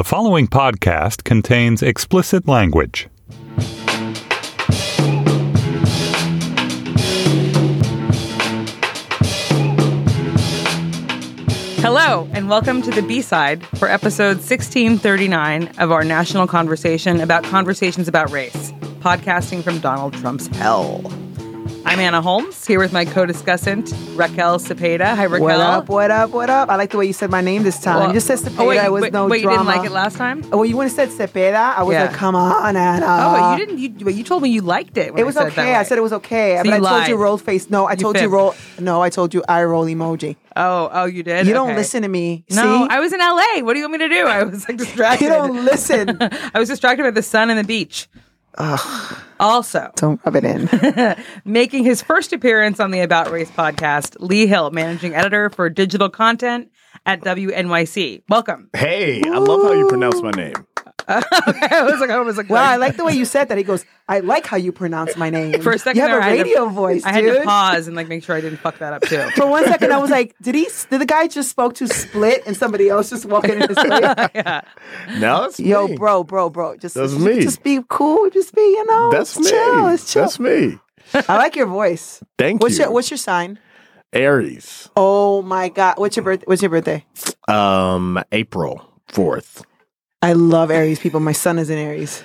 The following podcast contains explicit language. Hello, and welcome to the B side for episode 1639 of our national conversation about conversations about race, podcasting from Donald Trump's hell. I'm Anna Holmes, here with my co discussant, Raquel Cepeda. Hi, Raquel. What up? What up? What up? I like the way you said my name this time. Well- you just said Cepeda. Oh, wait, it was wait, no wait, drama. you didn't like it last time? Oh, well, you would have said Cepeda. I was Yeah. like, come on, Anna. oh, you didn't. You, but you told me you liked it. When It was okay. I said it was okay. So but I you told you lied. roll face. No, I told you roll. No, I told you eye roll emoji. Oh, oh, you did. You don't listen to me. No, See? I was in LA. What do you want me to do? I was like distracted. you don't listen. I was distracted by the sun and the beach. Also, don't rub it in. making his first appearance on the About Race podcast, Lee Hill, managing editor for digital content at WNYC. Welcome. Hey, I love how you pronounce my name. I was like, I was like, Wow, I like the way you said that. He goes, I like how you pronounce my name. For a second you have there, a I had to- radio voice, I had to pause and like make sure I didn't fuck that up too. For one second, I was like, did he? Did the guy just spoke to Split and somebody else just walking in his way? yeah. No, it's Yo, me. bro, bro, bro. Just, That's just, me. just be cool. Just be, you know. That's me. Chill. It's chill. That's me. I like your voice. Thank What's you. your What's your sign? Aries? Oh my God! What's your birth? What's your birthday? Um, April fourth. I love Aries people. My son is in Aries.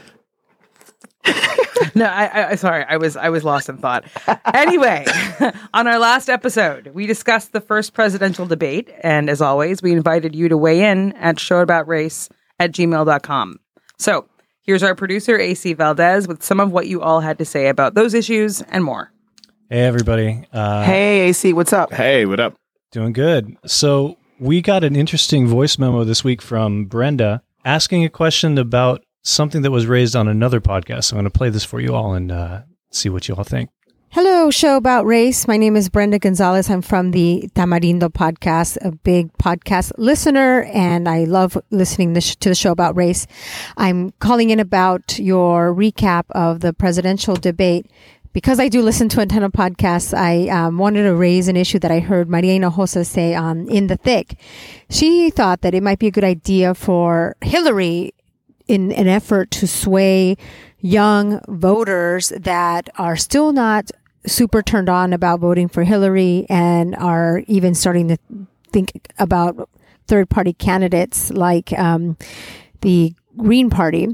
No, I, I, I sorry, I was I was lost in thought. Anyway, on our last episode, we discussed the first presidential debate, and as always, we invited you to weigh in at showaboutrace at gmail.com. So here's our producer, AC Valdez, with some of what you all had to say about those issues and more. Hey everybody. Uh, hey, AC, what's up? Hey, what up? Doing good. So we got an interesting voice memo this week from Brenda asking a question about something that was raised on another podcast. I'm going to play this for you all and uh, see what you all think. Hello, show about race. My name is Brenda Gonzalez. I'm from the Tamarindo podcast, a big podcast listener, and I love listening to the show about race. I'm calling in about your recap of the presidential debate. Because I do listen to a ton of podcasts, I um, wanted to raise an issue that I heard Maria Hinojosa say on In the Thick. She thought that it might be a good idea for Hillary in an effort to sway young voters that are still not super turned on about voting for Hillary and are even starting to think about third party candidates like um, the Green Party.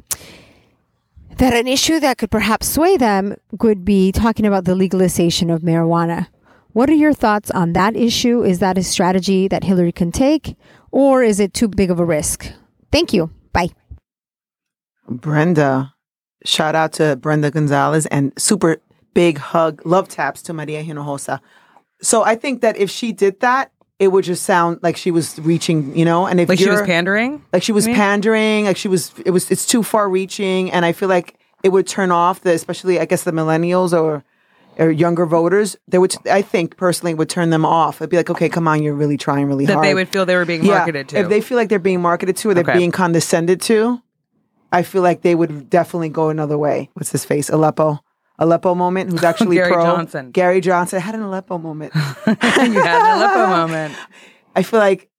That an issue that could perhaps sway them would be talking about the legalization of marijuana. What are your thoughts on that issue? Is that a strategy that Hillary can take, or is it too big of a risk? Thank you. Bye. Brenda. Shout out to Brenda Gonzalez and super big hug, love taps to Maria Hinojosa. So I think that if she did that, it would just sound like she was reaching, you know. And if Like she was pandering? like she was pandering, like she was, it was, it's too far reaching, and I feel like it would turn off the, especially I guess the millennials or or younger voters. They would, I think personally, would turn them off. It'd be like, okay, come on, you're really trying really That hard. That they would feel they were being marketed to. If they feel like they're being marketed to or they're Okay. being condescended to, I feel like they would definitely go another way. What's his face? Aleppo. Aleppo moment, who's actually Gary pro. Johnson. Gary Johnson. I had an Aleppo moment. you had an Aleppo moment. I feel like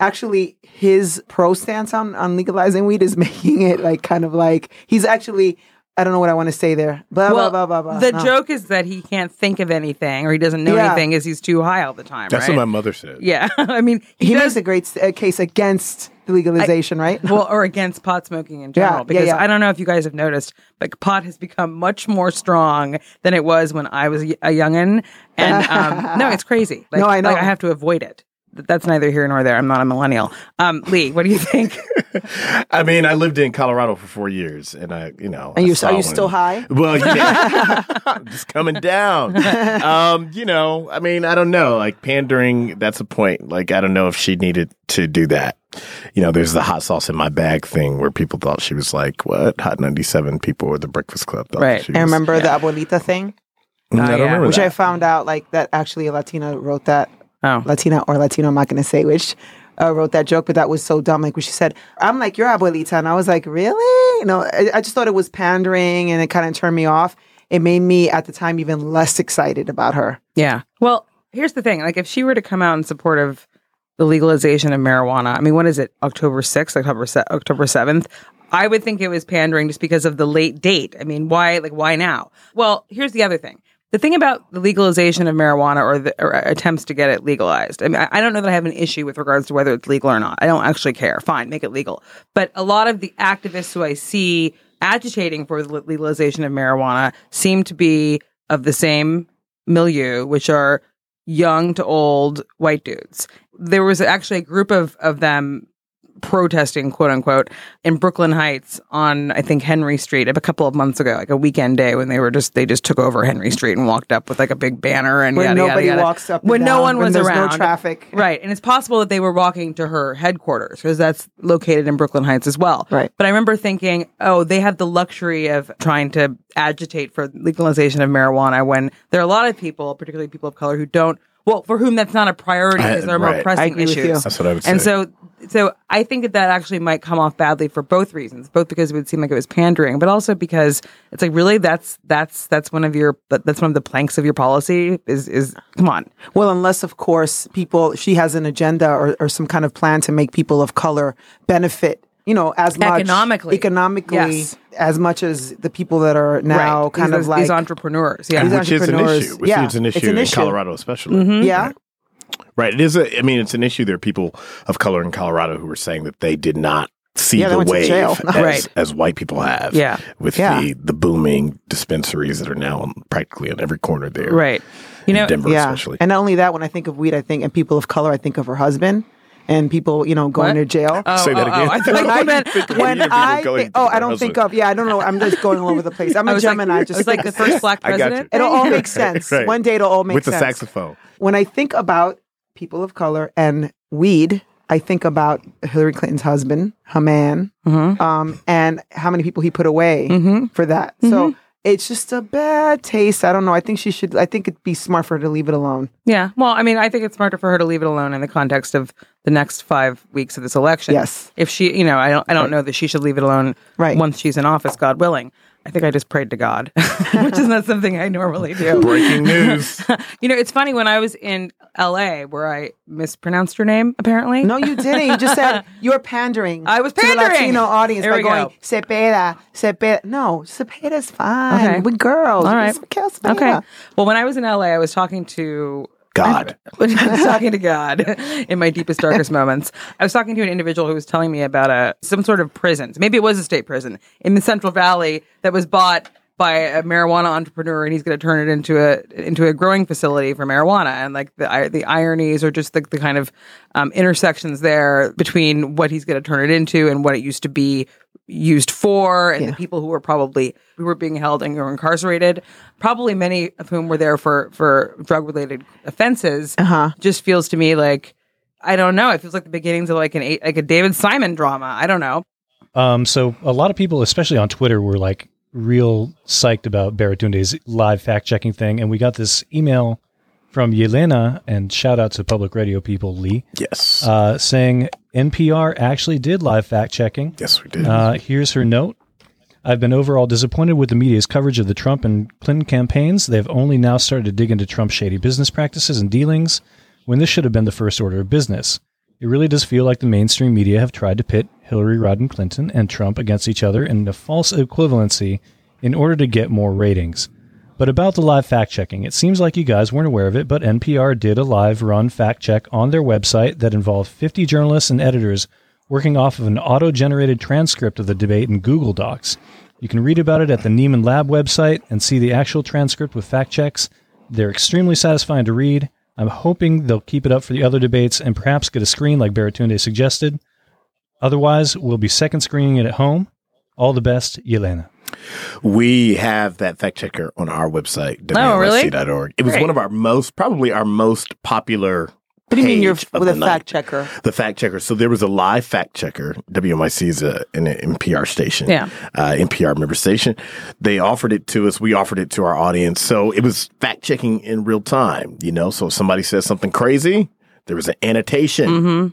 actually his pro stance on, on legalizing weed is making it like kind of like he's actually I don't know what I want to say there. Blah Well, blah blah blah blah. the No. joke is that he can't think of anything or he doesn't know Yeah. anything is he's too high all the time, That's right? what my mother said. yeah. I mean, he, he does makes a great uh, case against the legalization, right? well, or against pot smoking in general. Yeah, yeah, because yeah. I don't know if you guys have noticed, but pot has become much more strong than it was when I was a a youngin. And um, no, it's crazy. Like, No, I know. Like, I have to avoid it. Th- That's neither here nor there. I'm not a millennial. Um, Lee, what do you think? I mean, I lived in Colorado for four years, and I, you know, And you are you when- still high? Well, yeah, I'm just coming down. Um, you know, I mean, I don't know. Like pandering, that's a point. Like, I don't know if she needed to do that. You know, there's the hot sauce in my bag thing where people thought she was like, "What?" Hot ninety seven people or the Breakfast Club. Thought Right. I was, remember the abuelita thing, Mm, I Oh, don't yeah. remember which I found out like that actually a Latina wrote that Oh, Latina or Latino, I'm not going to say which, uh, wrote that joke, but that was so dumb. Like when she said, I'm like, your abuelita. And I was like, really? You know, I, I just thought it was pandering and it kind of turned me off. It made me at the time even less excited about her. yeah. Well, here's the thing. Like, if she were to come out in support of the legalization of marijuana. I mean, what is it? October 6th, October se- October 7th. I would think it was pandering just because of the late date. I mean, why like why now? Well, here's the other thing. The thing about the legalization of marijuana or, the, or attempts to get it legalized, I mean, I, don't know that I have an issue with regards to whether it's legal or not. I don't actually care. Fine, make it legal. But a lot of the activists who I see agitating for the legalization of marijuana seem to be of the same milieu, which are young to old white dudes. There was actually a group of, of them protesting, quote unquote, in Brooklyn Heights on I think Henry Street a couple of months ago, like a weekend day when they were just they just took over Henry Street and walked up with like a big banner and Where yada, nobody yada, yada. walks up when no one when was there's no around, traffic. right? And it's possible that they were walking to her headquarters because that's located in Brooklyn Heights as well, Right. But I remember thinking, oh, they have the luxury of trying to agitate for legalization of marijuana when there are a lot of people, particularly people of color, who don't. Well, for whom that's not a priority because there are more right. I pressing issues. That's what I would And so, so I think that that actually might come off badly for both reasons. Both because it would seem like it was pandering, but also because it's like really that's that's that's one of your that- that's one of the planks of your policy. Is is come on, Well, unless of course people she has an agenda or, or some kind of plan to make people of color benefit, you know, as much Economically. economically Yes. as much as the people that are now right? kind these, of like these entrepreneurs. Yeah, These which is an entrepreneurs, issue. Which yeah, is an it's issue an in issue. Colorado, especially. Mm-hmm. yeah. Right. It is. A, I mean, it's an issue. There are people of color in Colorado who are saying that they did not see Yeah, the wave jail. as, Right. as white people have. Yeah. With Yeah. the the booming dispensaries that are now on, practically on every corner there. right. You know, Denver, yeah. especially. And not only that, when I think of weed, I think and people of color, I think of her husband and people, you know, going What? to jail. Oh, Say that oh, again. Oh, I thought when you I, meant when I think- oh, I don't think of yeah, I don't know. I'm just going all over the place. I'm I a was like, Gemini. just it's like the first black I got you. president. It'll all make sense. Right. One day it'll all make sense. with the saxophone. When I think about people of color and weed, I think about Hillary Clinton's husband, her man, Mhm. um, and how many people he put away Mhm. for that. So it's just a bad taste. I don't know. I think she should. I think it'd be smart for her to leave it alone. Yeah. Well, I mean, I think it's smarter for her to leave it alone in the context of the next five weeks of this election. Yes. If she, you know, I don't, I don't know that she should leave it alone. Right. Once she's in office, God willing. I think I just prayed to God, which is not something I normally do. Breaking news. you know, it's funny when I was in L.A. where I mispronounced your name. Apparently, No, you didn't. You just said you're pandering. I was to the pandering. Latino audience There by we going go. Cepeda, Cepeda. No, Cepeda's fine. Okay. We're girls. All right. Michael Cepeda. Okay. Well, when I was in LA, I was talking to God. when I was talking to God in my deepest, darkest moments. I was talking to an individual who was telling me about a some sort of prison. Maybe it was a state prison in the Central Valley that was bought by a marijuana entrepreneur, and he's going to turn it into a into a growing facility for marijuana. And like the the ironies or just the, the kind of um, intersections there between what he's going to turn it into and what it used to be used for, and the people who were probably who were being held and were incarcerated, probably many of whom were there for for drug related offenses. Uh-huh. Just feels to me like I don't know. It feels like the beginnings of like an eight, like a David Simon drama. I don't know. Um, so a lot of people, especially on Twitter, were like real psyched about Baratunde's live fact checking thing, and we got this email from Yelena, and shout out to public radio people Lee, Yes. uh, saying NPR actually did live fact checking. yes, we did. Uh, here's her note. I've been overall disappointed with the media's coverage of the Trump and Clinton campaigns. They've only now started to dig into Trump's shady business practices and dealings when this should have been the first order of business. It really does feel like the mainstream media have tried to pit Hillary Rodham Clinton and Trump against each other in a false equivalency in order to get more ratings. But about the live fact checking, it seems like you guys weren't aware of it, but NPR did a live run fact check on their website that involved 50 journalists and editors working off of an auto generated transcript of the debate in Google Docs. You can read about it at the Nieman Lab website and see the actual transcript with fact checks. They're extremely satisfying to read. I'm hoping they'll keep it up for the other debates and perhaps get a screen like Baratunde suggested. Otherwise, we'll be second screening it at home. All the best, Yelena. We have that fact checker on our website, Oh, really? It was Great. one of our most, probably our most popular. What do you mean you're with a fact checker? The fact checker. So there was a live fact checker. WNYC is a, an NPR station. Yeah. Uh, NPR member station. They offered it to us. We offered it to our audience. So it was fact checking in real time, you know? So if somebody says something crazy, there was an annotation. Mm-hmm.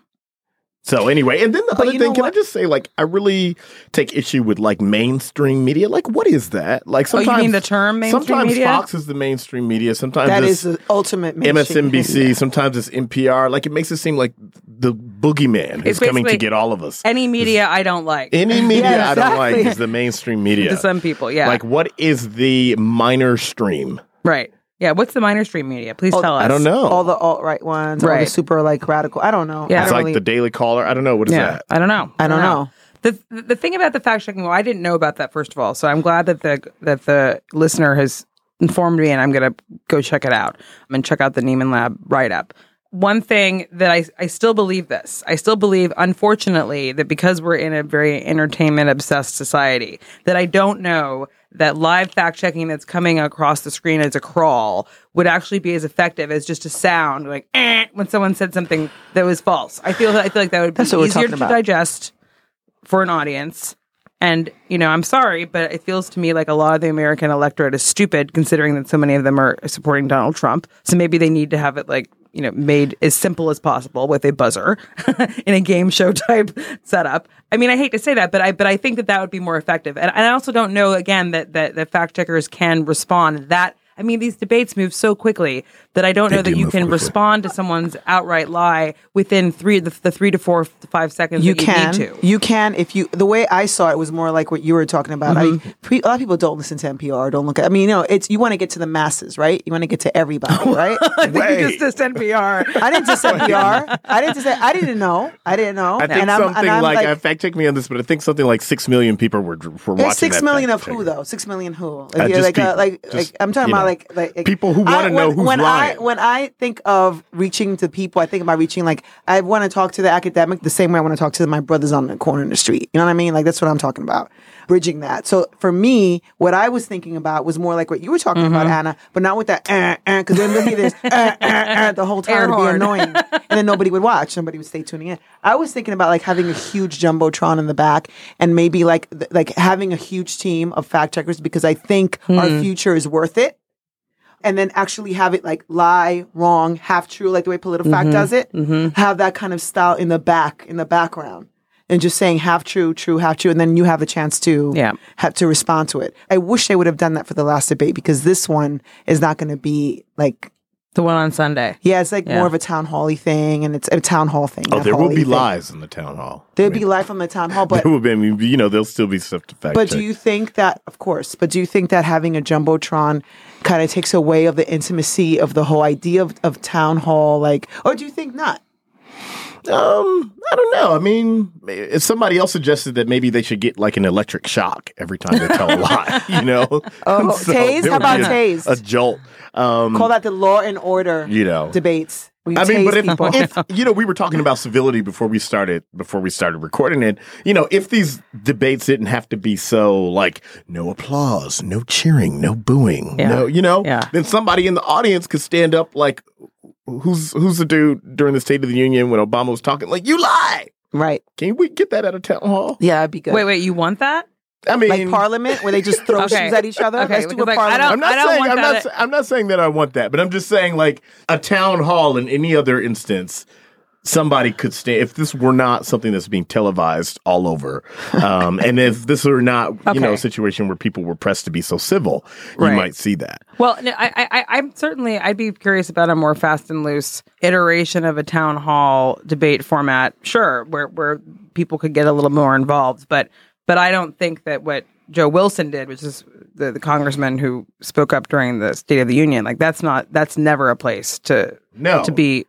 So anyway, and then the But other thing, know can I just say, like, I really take issue with like mainstream media. Like, what is that? Like, Oh, you sometimes mean the term mainstream sometimes media? Fox is the mainstream media. Sometimes That it's is the ultimate mainstream MSNBC. media. Sometimes it's NPR. Like, it makes it seem like the boogeyman is coming to get all of us. Any media I don't like. Any media Yeah, I don't like is the mainstream media. to some people, yeah. Like, what is the minor stream? right. Yeah. What's the minor stream media? Please Oh, tell us. I don't know. all the alt right ones, all the Right. super like radical. I don't know. Yeah. I it's don't like really- the Daily Caller. I don't know what is Yeah. that. I don't know. I don't know. The the thing about the fact checking, well, I didn't know about that first of all. So I'm glad that the that the listener has informed me, and I'm gonna go check it out. I'm gonna check out the Nieman Lab write up. One thing that I I still believe this. I still believe, unfortunately, that because we're in a very entertainment obsessed society, that I don't know that live fact checking that's coming across the screen as a crawl would actually be as effective as just a sound like eh, when someone said something that was false. I feel I feel like that would be That's what we're easier to about. digest for an audience. And, you know, I'm sorry, but it feels to me like a lot of the American electorate is stupid considering that so many of them are supporting Donald Trump. So maybe they need to have it like, you know, made as simple as possible with a buzzer in a game show type setup. I mean, I hate to say that, but I but I think that that would be more effective. And, and I also don't know again that that, that fact checkers can respond that I mean, these debates move so quickly that I don't They know that do you can quickly. respond to someone's outright lie within three the, the three to four to five seconds. you that you can need to. you can if you the way i saw it was more like what you were talking about Mm-hmm. I, pre, a lot of people don't listen to npr don't look at i mean you know it's you want to get to the masses right you want to get to everybody right Wait. You just dissed NPR. i didn't just say npr i didn't just say i didn't know i didn't know I think and I'm, something and I'm like, like uh, fact check me on this, but I think something like six million people were were watching. It's six that million fact of who though? Six million who? Uh, Like, yeah, just like, uh, like, Just, like I'm talking about know, like, like like- people who I- wanna know who's when lying. I when I think of reaching to people, I think about reaching like I want to talk to the academic the same way I want to talk to my brothers on the corner in the street. You know what I mean? Like that's what I'm talking about. Bridging that. So for me, what I was thinking about was more like what you were talking about, Mm-hmm. Anna, but not with that because then we'll hear this uh, uh, uh, the whole Air time to be annoying, and then nobody would watch. Somebody would stay tuning in. I was thinking about like having a huge jumbotron in the back, and maybe like th- like having a huge team of fact checkers because I think our future is worth it. And then actually have it like lie, wrong, half true, like the way PolitiFact mm-hmm. does it. Mm-hmm. Have that kind of style in the back, in the background, and just saying half true, true, half true, and then you have a chance to Yeah. have to respond to it. I wish they would have done that for the last debate because this one is not going to be like The one on Sunday. yeah, it's like Yeah. more of a town hall thing, and it's a town hall thing. Oh, there will be thing. lies in the town hall. There'll be live from the town hall, but there will be, I mean, you know, there'll still be stuff to fact but check. do you think that, of course, but do you think that having a jumbotron kind of takes away of the intimacy of the whole idea of, of town hall, like, or do you think not? Um, I don't know. I mean, if somebody else suggested that maybe they should get like an electric shock every time they tell a lie, you know? Oh, tase? How about a- tase? A jolt. Um, Call that the law and order, you know. debates. We I mean, but if, if you know, we were talking about civility before we started before we started recording it. You know, if these debates didn't have to be so like no applause, no cheering, no booing, Yeah. no, you know, Yeah. then somebody in the audience could stand up like, who's who's the dude during the State of the Union when Obama was talking like, you lie. right? Can we get that at a town hall? Yeah, that'd be good. Wait, wait, you want that? I mean, like Parliament, where they just throw Okay. shoes at each other. Okay, Let's do a like, I Parliament. don't- I'm not I saying I'm not that- I'm not saying that I want that, but I'm just saying like a town hall in any other instance, somebody could stay if this were not something that's being televised all over, um, and if this were not you know a situation where people were pressed to be so civil, you Right. might see that. Well, I, I, I'm certainly, I'd be curious about a more fast and loose iteration of a town hall debate format. Sure, where where people could get a little more involved, but but I don't think that what Joe Wilson did, which is the, the congressman who spoke up during the State of the Union, like that's not that's never a place to No. to be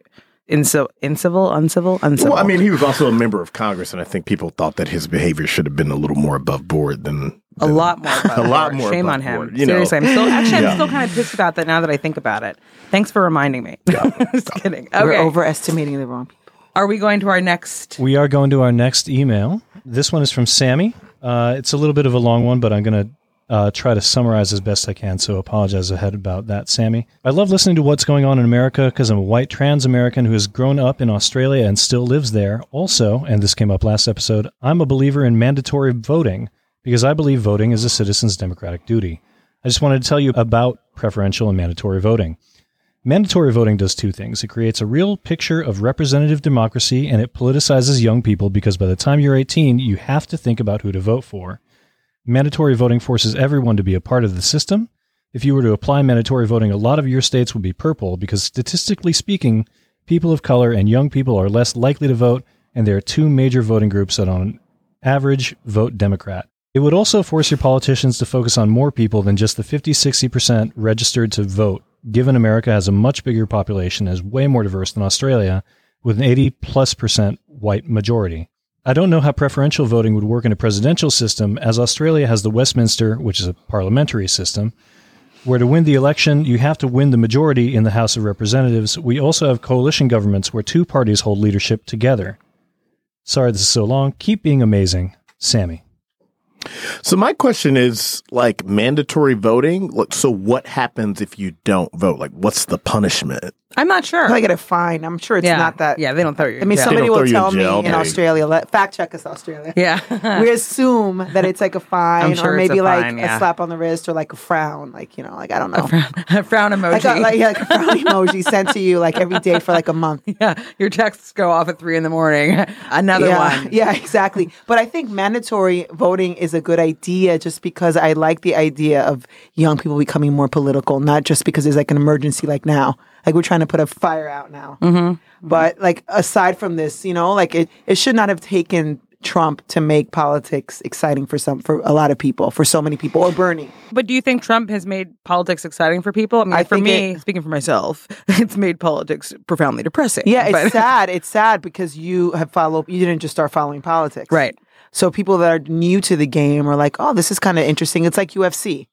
incivil, incivil, uncivil, uncivil. Well, I mean, he was also a member of Congress, and I think people thought that his behavior should have been a little more above board than a lot more. a lot more Shame on him. board, you know. Seriously, I'm still actually Yeah. I'm still kind of pissed about that now that I think about it. Thanks for reminding me. Just kidding. Okay. We're overestimating the wrong people. Are we going to our next? We are going to our next email. This one is from Sammy. Uh, it's a little bit of a long one, but I'm going to uh, try to summarize as best I can. So apologize ahead about that, Sammy. I love listening to what's going on in America because I'm a white trans American who has grown up in Australia and still lives there. Also, and this came up last episode, I'm a believer in mandatory voting because I believe voting is a citizen's democratic duty. I just wanted to tell you about preferential and mandatory voting. Mandatory voting does two things. It creates a real picture of representative democracy and it politicizes young people because by the time you're 18, you have to think about who to vote for. Mandatory voting forces everyone to be a part of the system. If you were to apply mandatory voting, a lot of your states would be purple because statistically speaking, people of color and young people are less likely to vote, and there are two major voting groups that on average vote Democrat. It would also force your politicians to focus on more people than just the 50 60% registered to vote, given America has a much bigger population is way more diverse than Australia, with an 80 plus percent white majority. I don't know how preferential voting would work in a presidential system, as Australia has the Westminster, which is a parliamentary system, where to win the election, you have to win the majority in the House of Representatives. We also have coalition governments where two parties hold leadership together. Sorry this is so long. Keep being amazing. Sammy. So my question is like mandatory voting. So what happens if you don't vote? Like, what's the punishment? I'm not sure. I get a fine. I'm sure it's yeah, not that. Yeah, they don't throw you. I in mean, jail. somebody don't throw will you in tell me jail, in but- Australia. Let, fact check us, Australia. Yeah. we assume that it's like a fine sure or it's maybe a like fine, a slap on the wrist or like a frown. Like, you know, like, I don't know. a frown emoji. I got like, yeah, like a frown emoji sent to you like every day for like a month. yeah, your texts go off at three in the morning. Another yeah, one. Yeah, exactly. But I think mandatory voting is a good idea just because I like the idea of young people becoming more political, not just because there's like an emergency like now. Like we're trying to put a fire out now. Mm-hmm. But like aside from this, you know, like it, it should not have taken Trump to make politics exciting for some for a lot of people, for so many people, or Bernie. But do you think Trump has made politics exciting for people? I mean, I for me, it- speaking for myself, it's made politics profoundly depressing. Yeah, it's But- sad. It's sad because you have followed. You didn't just start following politics, Right. So people that are new to the game are like, "Oh, this is kind of interesting." It's like UFC.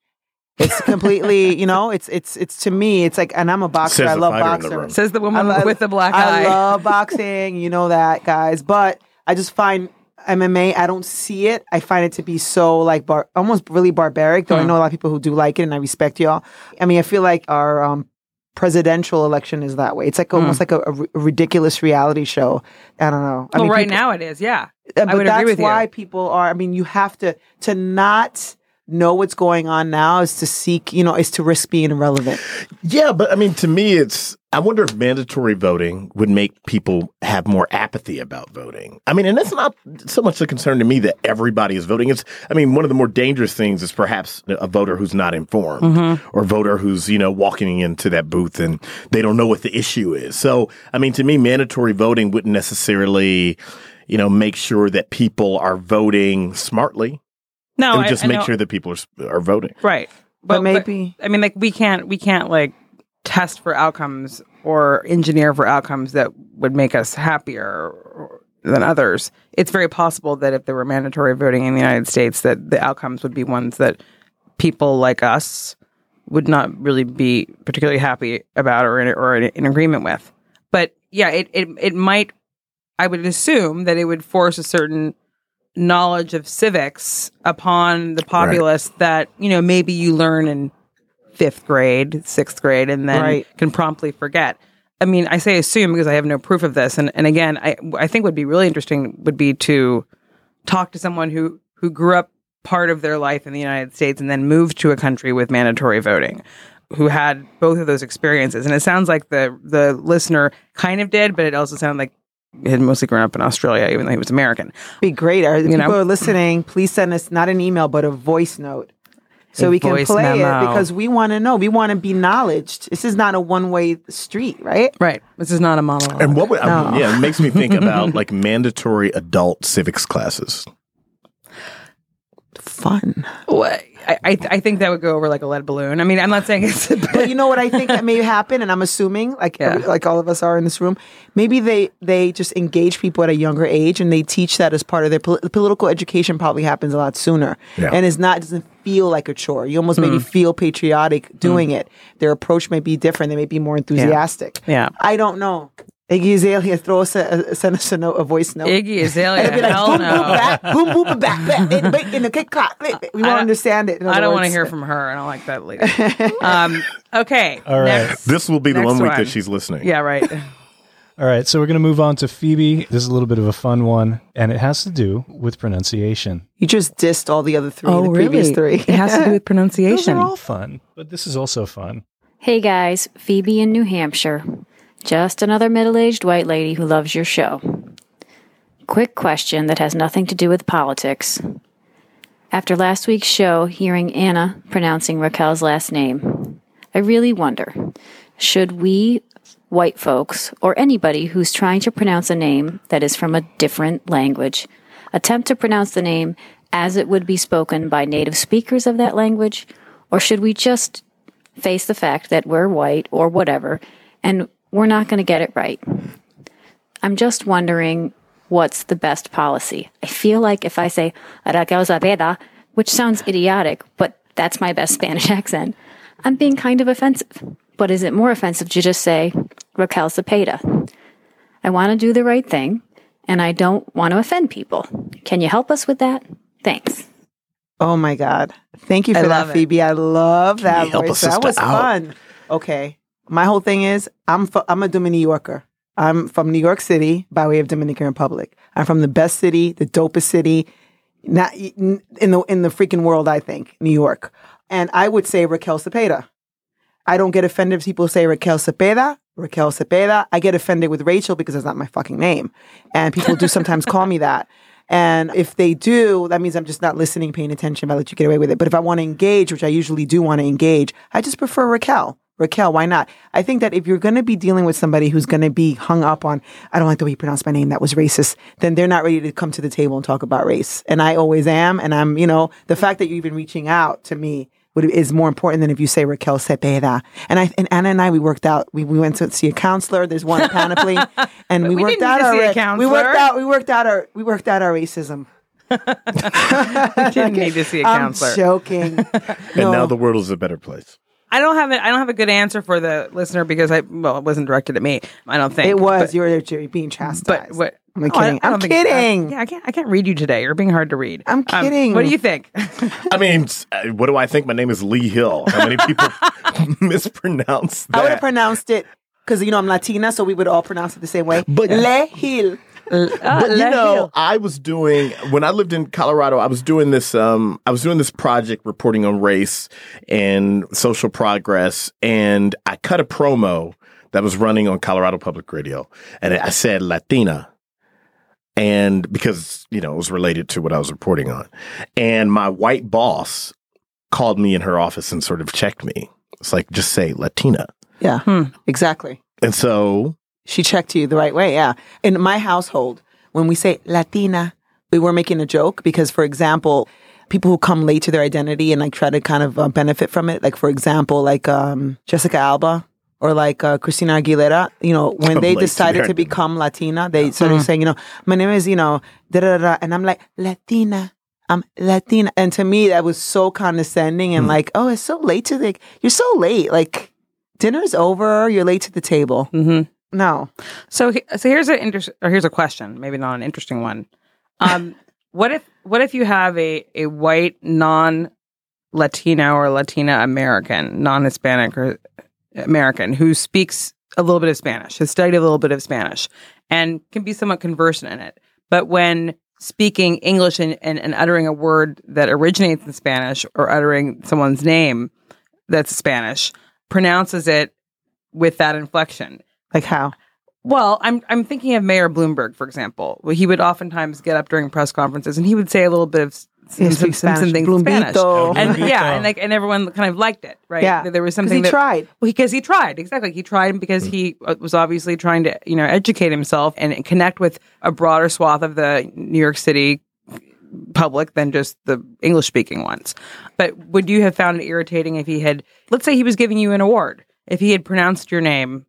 It's completely, you know, it's it's it's to me, it's like, and I'm a boxer. Says I love fighter boxing. Says the woman I with the black I eye. love boxing. You know that, guys. But I just find MMA. I don't see it. I find it to be so like bar- almost really barbaric. Though I Hmm. know a lot of people who do like it, and I respect y'all. I mean, I feel like our um, presidential election is that way. It's like almost like a, a ri- ridiculous reality show. I don't know. I well, mean, right people- now it is. Yeah. uh, I but would that's agree with why you. people are. I mean, you have to to not know what's going on now is to seek. You know, is to risk being irrelevant. Yeah, but I mean, to me, it's. I wonder if mandatory voting would make people have more apathy about voting. I mean, and that's not so much a concern to me that everybody is voting. It's. I mean, one of the more dangerous things is perhaps a voter who's not informed Mm-hmm. or a voter who's you know walking into that booth and they don't know what the issue is. So, I mean, to me, mandatory voting wouldn't necessarily, you know, make sure that people are voting smartly. No, it would I- just I make know- sure that people are are voting. Right. But maybe- I mean like we can't we can't like test for outcomes or engineer for outcomes that would make us happier than others. It's very possible that if there were mandatory voting in the United States that the outcomes would be ones that people like us would not really be particularly happy about or in, or in, in agreement with. But yeah, it, it it might I would assume that it would force a certain knowledge of civics upon the populace that you know maybe you learn in fifth grade, sixth grade, and then Right. can promptly forget. I mean, I say assume because I have no proof of this, and and again, I I think would be really interesting would be to talk to someone who who grew up part of their life in the United States and then moved to a country with mandatory voting who had both of those experiences and it sounds like the the listener kind of did but it also sounded like he had mostly grown up in Australia even though he was American Be great. If You people know? are listening, please send us not an email but a voice note. So A we can play memo. it because we want to know. We want to be knowledged. This is not a one way street, right? right this is not a monologue And what would I mean, yeah, it makes me think about like mandatory adult civics classes. Fun. What- I, I I think that would go over like a lead balloon I mean I'm not saying it's But you know what I think that may happen, and I'm assuming, like Yeah. every- like all of us are in this room, maybe they they just engage people at a younger age, and they teach that as part of their pol- political education. Probably happens a lot sooner, Yeah. and it's not doesn't feel like a chore. You almost Hmm. maybe feel patriotic doing it. Their approach may be different. They may be more enthusiastic. Yeah. I don't know. Iggy Azalea, throw us a, a send us a note, a voice note. Iggy Azalea It'd be like hell boom, no boom, back, boom, boom, back, back, in, in, in the kick clock. We want to don't- understand it. I don't want to hear from her I don't like that lady um okay All right. next. This will be the one week one. that she's listening. yeah right All right, so we're going to move on to Phoebe. This is a little bit of a fun one, and it has to do with pronunciation. You just dissed all the other three, Oh, the previous three. it has to do with Those pronunciation are all fun, but this is also fun. Hey guys, Phoebe in New Hampshire. Just another middle aged white lady who loves your show. Quick question that has nothing to do with politics. After last week's show, hearing Anna pronouncing Raquel's last name, I really wonder should we, white folks, or anybody who's trying to pronounce a name that is from a different language, attempt to pronounce the name as it would be spoken by native speakers of that language? Or should we just face the fact that we're white or whatever and we're not going to get it right? I'm just wondering what's the best policy. I feel like if I say Raquel Zapeda, which sounds idiotic, but that's my best Spanish accent, I'm being kind of offensive. But is it more offensive to just say Raquel Zapeda? I want to do the right thing and I don't want to offend people. Can you help us with that? Thanks. Oh my God. Thank you for I that, it. Phoebe. I love that you help a voice. That was out? fun. Okay. My whole thing is I'm fu- I'm a Dominican Yorker. I'm from New York City by way of Dominican Republic. I'm from the best city, the dopest city, not in the in the freaking world. I think New York, and I would say Raquel Cepeda. I don't get offended if people say Raquel Cepeda. Raquel Cepeda. I get offended with Rachel because that's not my fucking name, and people do sometimes call me that. And if they do, that means I'm just not listening, paying attention. I let you get away with it. But if I want to engage, which I usually do want to engage, I just prefer Raquel. Raquel, why not? I think that if you're going to be dealing with somebody who's going to be hung up on, I don't like the way you pronounce my name, that was racist, then they're not ready to come to the table and talk about race. And I always am. And I'm, you know, the fact that you're even reaching out to me would, is more important than if you say Raquel Cepeda. And I, and Anna and I, we worked out. We, we went to see a counselor. There's one in Panoply, and we, we worked didn't out need to our see a ra- we worked out we worked out our we worked out our racism. Didn't need to see a I'm counselor. joking. And now the world is a better place. I don't have it. I don't have a good answer for the listener because I well, it wasn't directed at me. I don't think it was But, you were you're being chastised. but what? I'm no, kidding. I, I I'm don't think- kidding. I, yeah, I can't. I can't read you today. You're being hard to read. I'm Um, kidding. what do you think? I mean, uh, what do I think? My name is Lee Hill. How many people mispronounce I would have pronounced it because you know I'm Latina, so we would all pronounce it the same way. But- Le Hill. But you know, I was doing when I lived in Colorado. I was doing this. Um, I was doing this project reporting on race and social progress, and I cut a promo that was running on Colorado Public Radio, and I said Latina, and because you know it was related to what I was reporting on, and my white boss called me in her office and sort of checked me. It's like just say Latina, Yeah, Hmm. exactly. and so She checked you the right way. Yeah. In my household, when we say Latina, we were making a joke because, for example, people who come late to their identity and like try to kind of uh, benefit from it, like for example, like um, Jessica Alba or like uh, Christina Aguilera, you know, when Come they late to decided to become Latina, they started saying, you know, my name is, you know, da da da, and I'm like Latina. I'm Latina, and to me that was so condescending and like, oh, it's so late to the, you're so late, like dinner's over, you're late to the table. hmm No, So, so here's an interest, or here's a question, maybe not an interesting one. Um, what if, what if you have a a white non Latino or Latina American, non Hispanic or American who speaks a little bit of Spanish, has studied a little bit of Spanish, and can be somewhat conversant in it, but when speaking English and, and, and uttering a word that originates in Spanish or uttering someone's name that's Spanish, pronounces it with that inflection. Like how? Well, I'm I'm thinking of Mayor Bloomberg, for example. Well, he would oftentimes get up during press conferences and he would say a little bit of some, some, some, some Spanish. things in Spanish. And Blumbito. yeah, and like and everyone kind of liked it, right? Yeah, there was something he that, tried. well, because he tried exactly. He tried because he uh, was obviously trying to you know educate himself and connect with a broader swath of the New York City public than just the English speaking ones. But would you have found it irritating if he had, let's say, he was giving you an award, if he had pronounced your name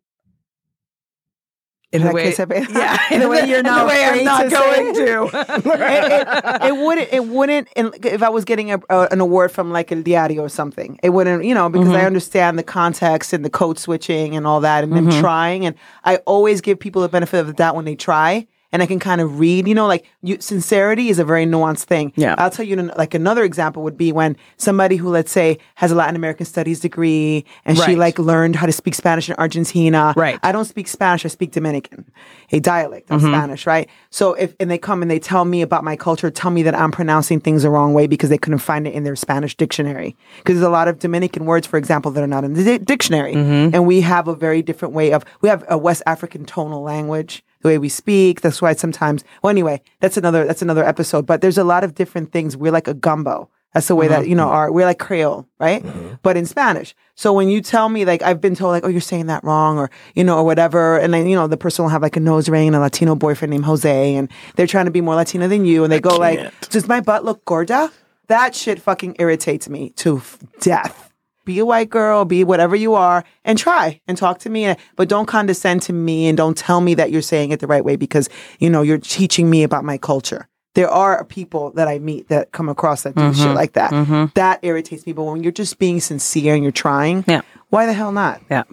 in the way, I said, yeah, in the way you're not way I'm not to going to. it, it, it wouldn't. It wouldn't. If I was getting a, a, an award from like El Diario or something, it wouldn't. You know, because Mm-hmm. I understand the context and the code switching and all that, and Mm-hmm. them trying. And I always give people the benefit of the doubt when they try. And I can kind of read. You know, like you, sincerity is a very nuanced thing. Yeah. I'll tell you, like another example would be when somebody who, let's say, has a Latin American studies degree and she like learned how to speak Spanish in Argentina. Right. I don't speak Spanish. I speak Dominican, a dialect of Mm-hmm. Spanish, right? So if and they come and they tell me about my culture, tell me that I'm pronouncing things the wrong way because they couldn't find it in their Spanish dictionary. Because there's a lot of Dominican words, for example, that are not in the di- dictionary, Mm-hmm. and we have a very different way of we have a West African tonal language. The way we speak, that's why sometimes. Well, anyway, that's another that's another episode. But there's a lot of different things. We're like a gumbo. That's the way that you know mm-hmm. our we're like Creole, right? Mm-hmm. But in Spanish. So when you tell me like I've been told like oh you're saying that wrong or you know or whatever, and then you know the person will have like a nose ring and a Latino boyfriend named Jose, and they're trying to be more Latina than you, and they go like, does my butt look gorda? That shit fucking irritates me to f- death. Be a white girl, be whatever you are, and try and talk to me. But don't condescend to me and don't tell me that you're saying it the right way because you know you're teaching me about my culture. There are people that I meet that come across that do Mm-hmm. shit like that. That irritates me. But when you're just being sincere and you're trying, Yeah. why the hell not? Yeah.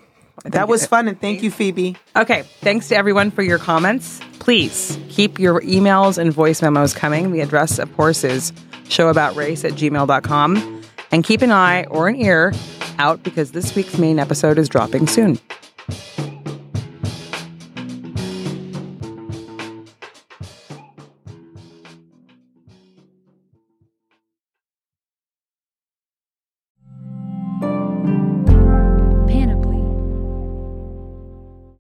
That was fun, and thank you, Phoebe. Okay. Thanks to everyone for your comments. Please keep your emails and voice memos coming. The address, of course, is showaboutrace at gmail.com. And keep an eye or an ear out because this week's main episode is dropping soon.